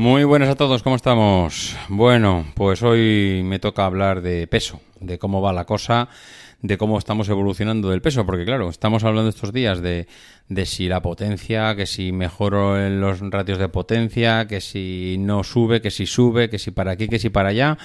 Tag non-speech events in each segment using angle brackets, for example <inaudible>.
Muy buenas a todos, ¿cómo estamos? Bueno, pues hoy me toca hablar de peso, de cómo va la cosa, de cómo estamos evolucionando del peso, porque claro, estamos hablando estos días de, de si la potencia, que si mejoro en los ratios de potencia, que si no sube, que si sube, que si para aquí, que si para allá.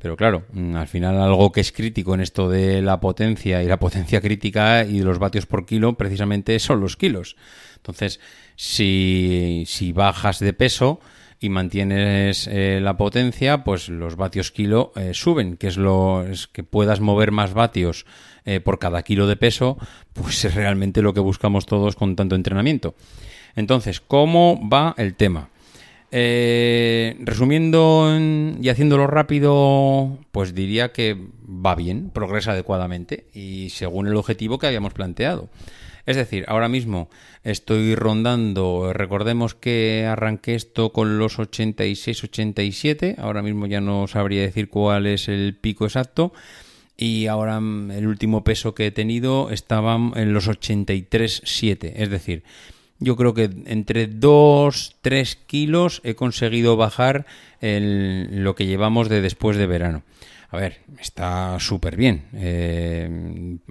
Pero claro, mm, al final algo que es crítico en esto de la potencia y la potencia crítica y los vatios por kilo precisamente son los kilos. Entonces, si, si bajas de peso, y mantienes eh, la potencia, pues los vatios kilo eh, suben, que es lo que puedas mover más vatios eh, por cada kilo de peso, pues es realmente lo que buscamos todos con tanto entrenamiento. Entonces, ¿cómo va el tema? Resumiendo y haciéndolo rápido, pues diría que va bien, progresa adecuadamente y según el objetivo que habíamos planteado. Es decir, ahora mismo estoy rondando, recordemos que arranqué esto con los 86-87, ahora mismo ya no sabría decir cuál es el pico exacto. Y ahora el último peso que he tenido estaba en los 83,7. Es decir, yo creo que entre 2, 3 kilos he conseguido bajar lo que llevamos de después de verano. A ver, está súper bien. Eh,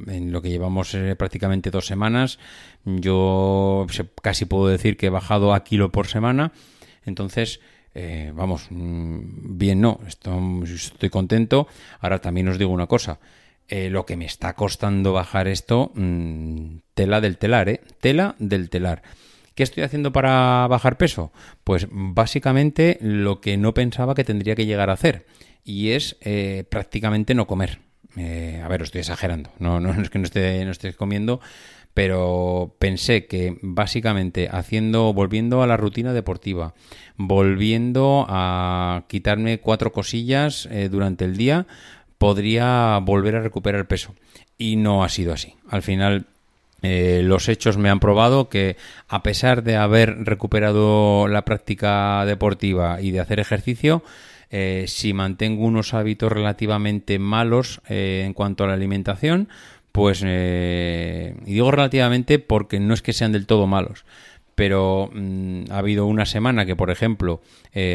en lo que llevamos eh, prácticamente dos semanas, yo casi puedo decir que he bajado a kilo por semana. Entonces, eh, vamos, mm, bien no, estoy, contento. Ahora también os digo una cosa. lo que me está costando bajar esto, mm, tela del telar, ¿eh? Tela del telar. ¿Qué estoy haciendo para bajar peso? Pues básicamente lo que no pensaba que tendría que llegar a hacer y es eh, prácticamente no comer. Eh, a ver, estoy exagerando, no, no, es que no esté, no esté comiendo, pero pensé que básicamente haciendo, volviendo a la rutina deportiva, volviendo a quitarme cuatro cosillas eh, durante el día, podría volver a recuperar peso. Y no ha sido así. Al final los hechos me han probado que a pesar de haber recuperado la práctica deportiva y de hacer ejercicio, eh, si mantengo unos hábitos relativamente malos eh, en cuanto a la alimentación, pues, eh, y digo relativamente porque no es que sean del todo malos, pero mm, ha habido una semana que, por ejemplo,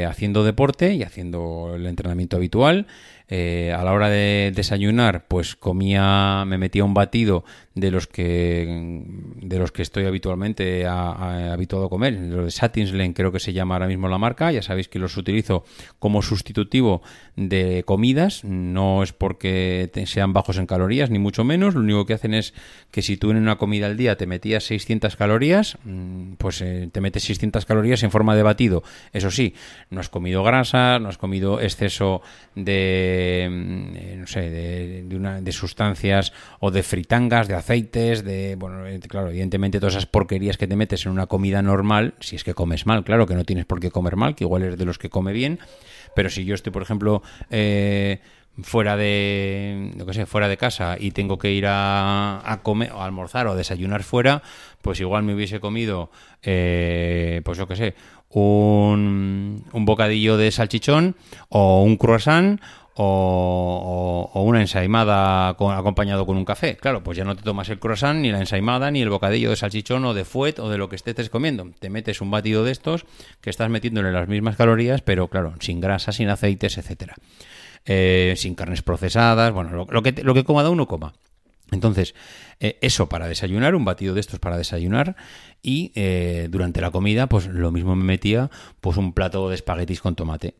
haciendo deporte y haciendo el entrenamiento habitual, eh, a la hora de desayunar, pues comía, me metía un batido de los que de los que estoy habitualmente habituado a comer, los de Satinslen creo que se llama ahora mismo la marca, ya sabéis que los utilizo como sustitutivo de comidas, no es porque sean bajos en calorías, ni mucho menos, lo único que hacen es que si tú en una comida al día te metías 600 calorías, mm, pues eh, te metes 600 calorías en forma de batido, eso sí, no has comido grasa, no has comido exceso de eh, no sé, de, una, de sustancias o de fritangas, de aceites, de, bueno, eh, claro, evidentemente todas esas porquerías que te metes en una comida normal, si es que comes mal, claro que no tienes por qué comer mal, que igual eres de los que come bien, pero si yo estoy, por ejemplo, eh, fuera de lo que sé, fuera de casa y tengo que ir a, a comer o a almorzar o desayunar fuera, pues igual me hubiese comido, pues yo qué sé, un, un bocadillo de salchichón o un croissant o, una ensaimada acompañado con un café. Claro, pues ya no te tomas el croissant, ni la ensaimada, ni el bocadillo de salchichón o de fuet o de lo que estés comiendo. Te metes un batido de estos que estás metiéndole las mismas calorías, pero claro, sin grasa, sin aceites, etcétera. Eh, sin carnes procesadas, bueno, lo, que, lo que coma uno coma. Entonces, eh, eso para desayunar, un batido de estos para desayunar y eh, durante la comida, pues lo mismo me metía pues un plato de espaguetis con tomate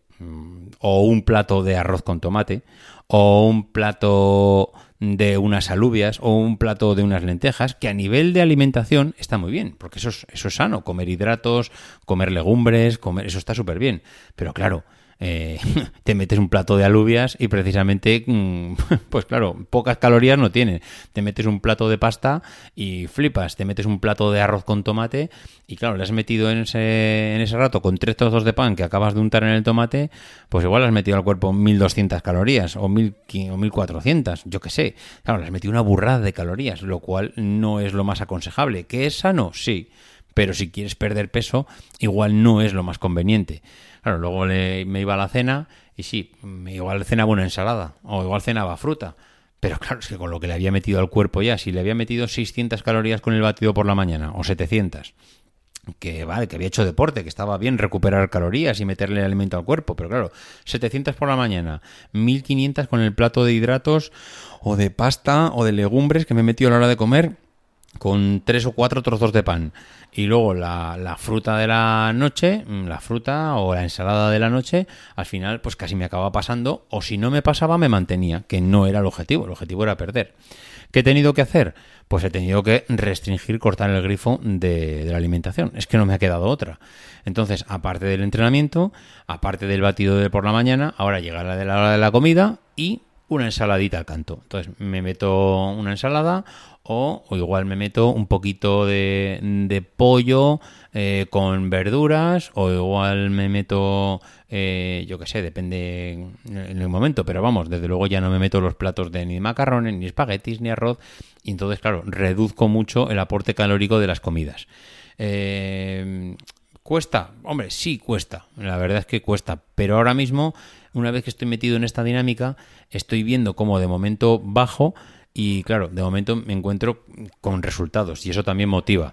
o un plato de arroz con tomate, o un plato de unas alubias, o un plato de unas lentejas, que a nivel de alimentación está muy bien, porque eso es, eso es sano, comer hidratos, comer legumbres, comer, eso está súper bien. Pero claro, eh, <laughs> te metes un plato de alubias y precisamente, mm, <laughs> pues claro, pocas calorías no tiene. Te metes un plato de pasta y flipas. Te metes un plato de arroz con tomate y claro, le has metido en ese, en ese rato con tres trozos de pan que acabas de untar en el tomate, pues igual has metido al cuerpo 1200 calorías o, 1400, yo qué sé. Claro, le has metido una burrada de calorías, lo cual no es lo más aconsejable. ¿Que es sano? Sí pero si quieres perder peso, igual no es lo más conveniente. Claro, luego me iba a la cena y sí, igual cenaba una ensalada o igual cenaba fruta. Pero claro, es que con lo que le había metido al cuerpo ya, si le había metido 600 calorías con el batido por la mañana o 700, que vale, que había hecho deporte, que estaba bien recuperar calorías y meterle alimento al cuerpo, pero claro, 700 por la mañana, 1500 con el plato de hidratos o de pasta o de legumbres que me he metido a la hora de comer con tres o cuatro trozos de pan y luego la, la, fruta de la noche, mm, la fruta o la ensalada de la noche, al final pues casi me acababa pasando o si no me pasaba me mantenía, que no era el objetivo, el objetivo era perder. ¿Qué he tenido que hacer? Pues he tenido que restringir, cortar el grifo de, de la alimentación. Es que no me ha quedado otra. Entonces, aparte del entrenamiento, aparte del batido de por la mañana, ahora llega de la hora de la comida y una ensaladita al canto. Entonces me meto una ensalada o, igual me meto un poquito de, de pollo eh, con verduras o igual me meto, eh, yo qué sé, depende en el momento, pero vamos, desde luego ya no me meto los platos de ni macarrones, ni espaguetis, ni arroz y entonces, claro, reduzco mucho el aporte calórico de las comidas. Eh, ¿Cuesta? Hombre, sí cuesta. La verdad es que cuesta. Pero ahora mismo, una vez que estoy metido en esta dinámica, estoy viendo cómo de momento bajo y claro, de momento me encuentro con resultados y eso también motiva.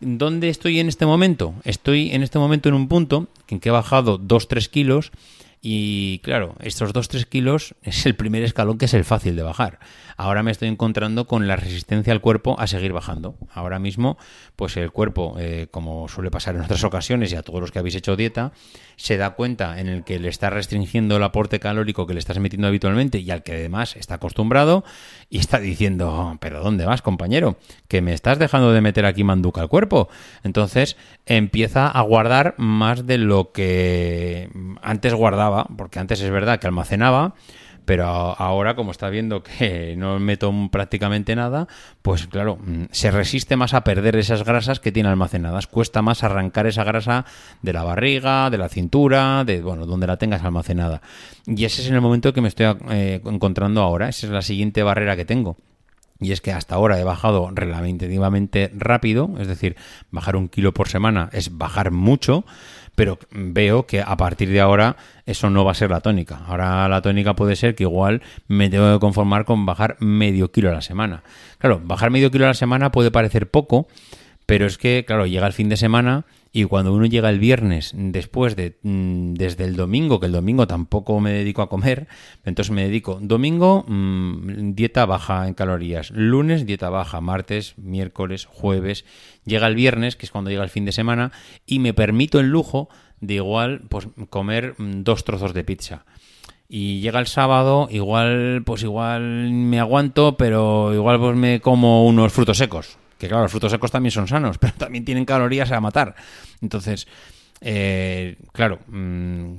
¿Dónde estoy en este momento? Estoy en este momento en un punto en que he bajado 2-3 kilos y claro, estos 2-3 kilos es el primer escalón que es el fácil de bajar. Ahora me estoy encontrando con la resistencia al cuerpo a seguir bajando. Ahora mismo, pues el cuerpo, eh, como suele pasar en otras ocasiones y a todos los que habéis hecho dieta, se da cuenta en el que le está restringiendo el aporte calórico que le estás metiendo habitualmente y al que además está acostumbrado y está diciendo, pero ¿dónde vas, compañero? Que me estás dejando de meter aquí manduca al cuerpo. Entonces empieza a guardar más de lo que antes guardaba, porque antes es verdad que almacenaba, pero ahora como está viendo que no meto prácticamente nada, pues claro, mm, se resiste más a perder esas grasas que tiene almacenadas, cuesta más arrancar esa grasa de la barriga, de la cintura, de bueno, donde la tengas almacenada. Y ese es el momento que me estoy eh, encontrando ahora, esa es la siguiente barrera que tengo. Y es que hasta ahora he bajado relativamente rápido, es decir, bajar un kilo por semana es bajar mucho, pero veo que a partir de ahora eso no va a ser la tónica. Ahora la tónica puede ser que igual me tengo que conformar con bajar medio kilo a la semana. Claro, bajar medio kilo a la semana puede parecer poco, pero es que, claro, llega el fin de semana y cuando uno llega el viernes, después de mm, desde el domingo, que el domingo tampoco me dedico a comer, entonces me dedico domingo, mm, dieta baja en calorías, lunes, dieta baja, martes, miércoles, jueves, llega el viernes, que es cuando llega el fin de semana, y me permito el lujo de igual pues comer mm, dos trozos de pizza. Y llega el sábado, igual, pues igual me aguanto, pero igual pues me como unos frutos secos que claro, los frutos secos también son sanos, pero también tienen calorías a matar. Entonces, eh, claro, mm,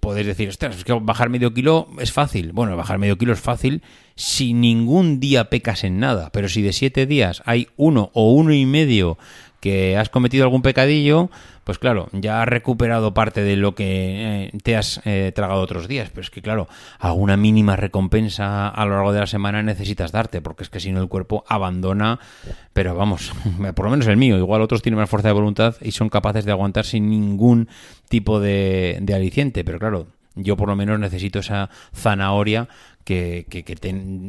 podéis decir, ostras, es que bajar medio kilo es fácil. Bueno, bajar medio kilo es fácil si ningún día pecas en nada, pero si de siete días hay uno o uno y medio que has cometido algún pecadillo, pues claro, ya has recuperado parte de lo que eh, te has eh, tragado otros días. Pero es que, claro, alguna mínima recompensa a lo largo de la semana necesitas darte, porque es que si no el cuerpo abandona, pero vamos, <laughs> por lo menos el mío, igual otros tienen más fuerza de voluntad y son capaces de aguantar sin ningún tipo de, de aliciente, pero claro, yo por lo menos necesito esa zanahoria que,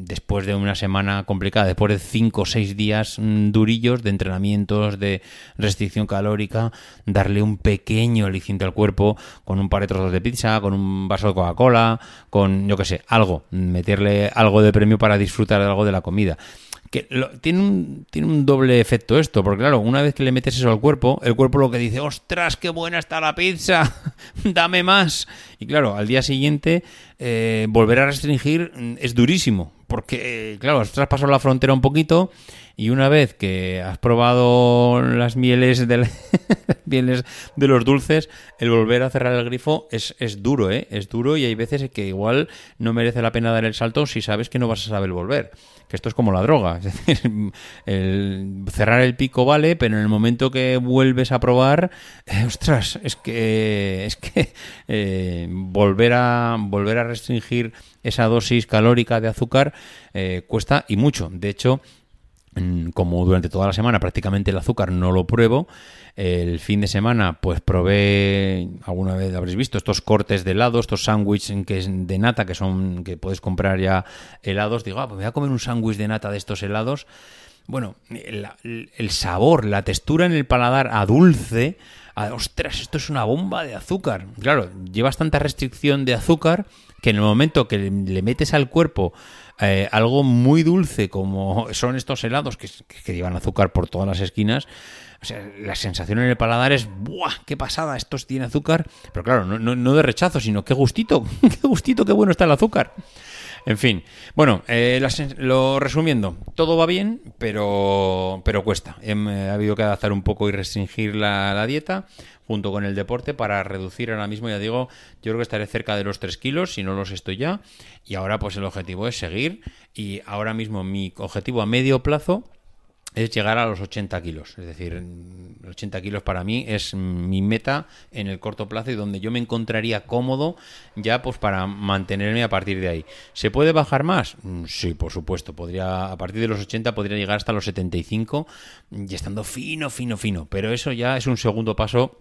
después de una semana complicada, después de cinco o seis días mm, durillos de entrenamientos, de restricción calórica, darle un pequeño aliciente al cuerpo con un par de trozos de pizza, con un vaso de Coca-Cola, con, yo qué sé, algo, meterle algo de premio para disfrutar algo de la comida que tiene, un, tiene un doble efecto esto, porque claro, una vez que le metes eso al cuerpo, el cuerpo lo que dice, ostras, qué buena está la pizza, <laughs> dame más. Y claro, al día siguiente eh, volver a restringir mm, es durísimo, porque claro, has traspasado la frontera un poquito y una vez que has probado las mieles de, <laughs> mieles de los dulces, el volver a cerrar el grifo es, es duro, ¿eh? Es duro y hay veces que igual no merece la pena dar el salto si sabes que no vas a saber volver que esto es como la droga. <laughs> El cerrar el pico vale, pero en el momento que vuelves a probar, eh, ostras, es que es que eh, volver a volver a restringir esa dosis calórica de azúcar eh, cuesta y mucho. De hecho, como durante toda la semana prácticamente el azúcar no lo pruebo, el fin de semana pues probé, alguna vez habréis visto, estos cortes de helado, estos sándwiches de nata que son que puedes comprar ya helados. Digo, ah, pues me voy a comer un sándwich de nata de estos helados. Bueno, el, sabor, la textura en el paladar a dulce, ostras, esto es una bomba de azúcar. Claro, llevas tanta restricción de azúcar que en el momento que le metes al cuerpo eh, algo muy dulce como son estos helados que, que llevan azúcar por todas las esquinas, o sea, la sensación en el paladar es, ¡buah! ¡Qué pasada! Esto tiene azúcar. Pero claro, no, de rechazo, sino qué gustito, <laughs> qué gustito, qué bueno está el azúcar. En fin, bueno, eh, lo resumiendo, todo va bien, pero, pero cuesta. Em, eh, ha habido que adaptar un poco y restringir la, dieta junto con el deporte para reducir ahora mismo, ya digo, yo creo que estaré cerca de los 3 kilos, si no los estoy ya, y ahora pues el objetivo es seguir y ahora mismo mi objetivo a medio plazo es llegar a los 80 kilos. Es decir, 80 kilos para mí es mi meta en el corto plazo y donde yo me encontraría cómodo ya pues para mantenerme a partir de ahí. ¿Se puede bajar más? Mm, sí, por supuesto. Podría, a partir de los 80 podría llegar hasta los 75 y estando fino, fino, fino. Pero eso ya es un segundo paso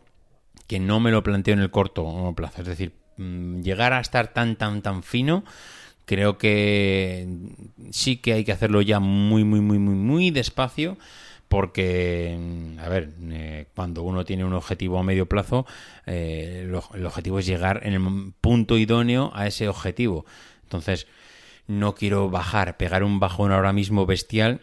que no me lo planteo en el corto plazo. Es decir, mm, llegar a estar tan, tan, tan fino Creo que sí que hay que hacerlo ya muy, muy, muy, muy, muy despacio porque, a ver, eh, cuando uno tiene un objetivo a medio plazo, eh, el objetivo es llegar en el punto idóneo a ese objetivo. Entonces, no quiero bajar, pegar un bajón ahora mismo bestial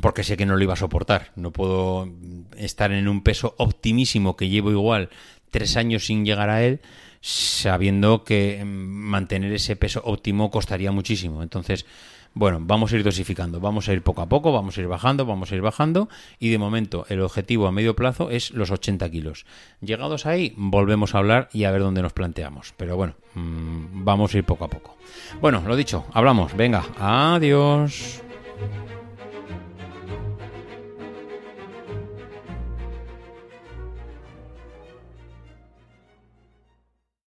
porque sé que no lo iba a soportar. No puedo estar en un peso optimísimo que llevo igual tres años sin llegar a él sabiendo que mantener ese peso óptimo costaría muchísimo. Entonces, bueno, vamos a ir dosificando, vamos a ir poco a poco, vamos a ir bajando, vamos a ir bajando y de momento el objetivo a medio plazo es los 80 kilos. Llegados ahí, volvemos a hablar y a ver dónde nos planteamos. Pero bueno, mm, vamos a ir poco a poco. Bueno, lo dicho, hablamos. Venga, adiós.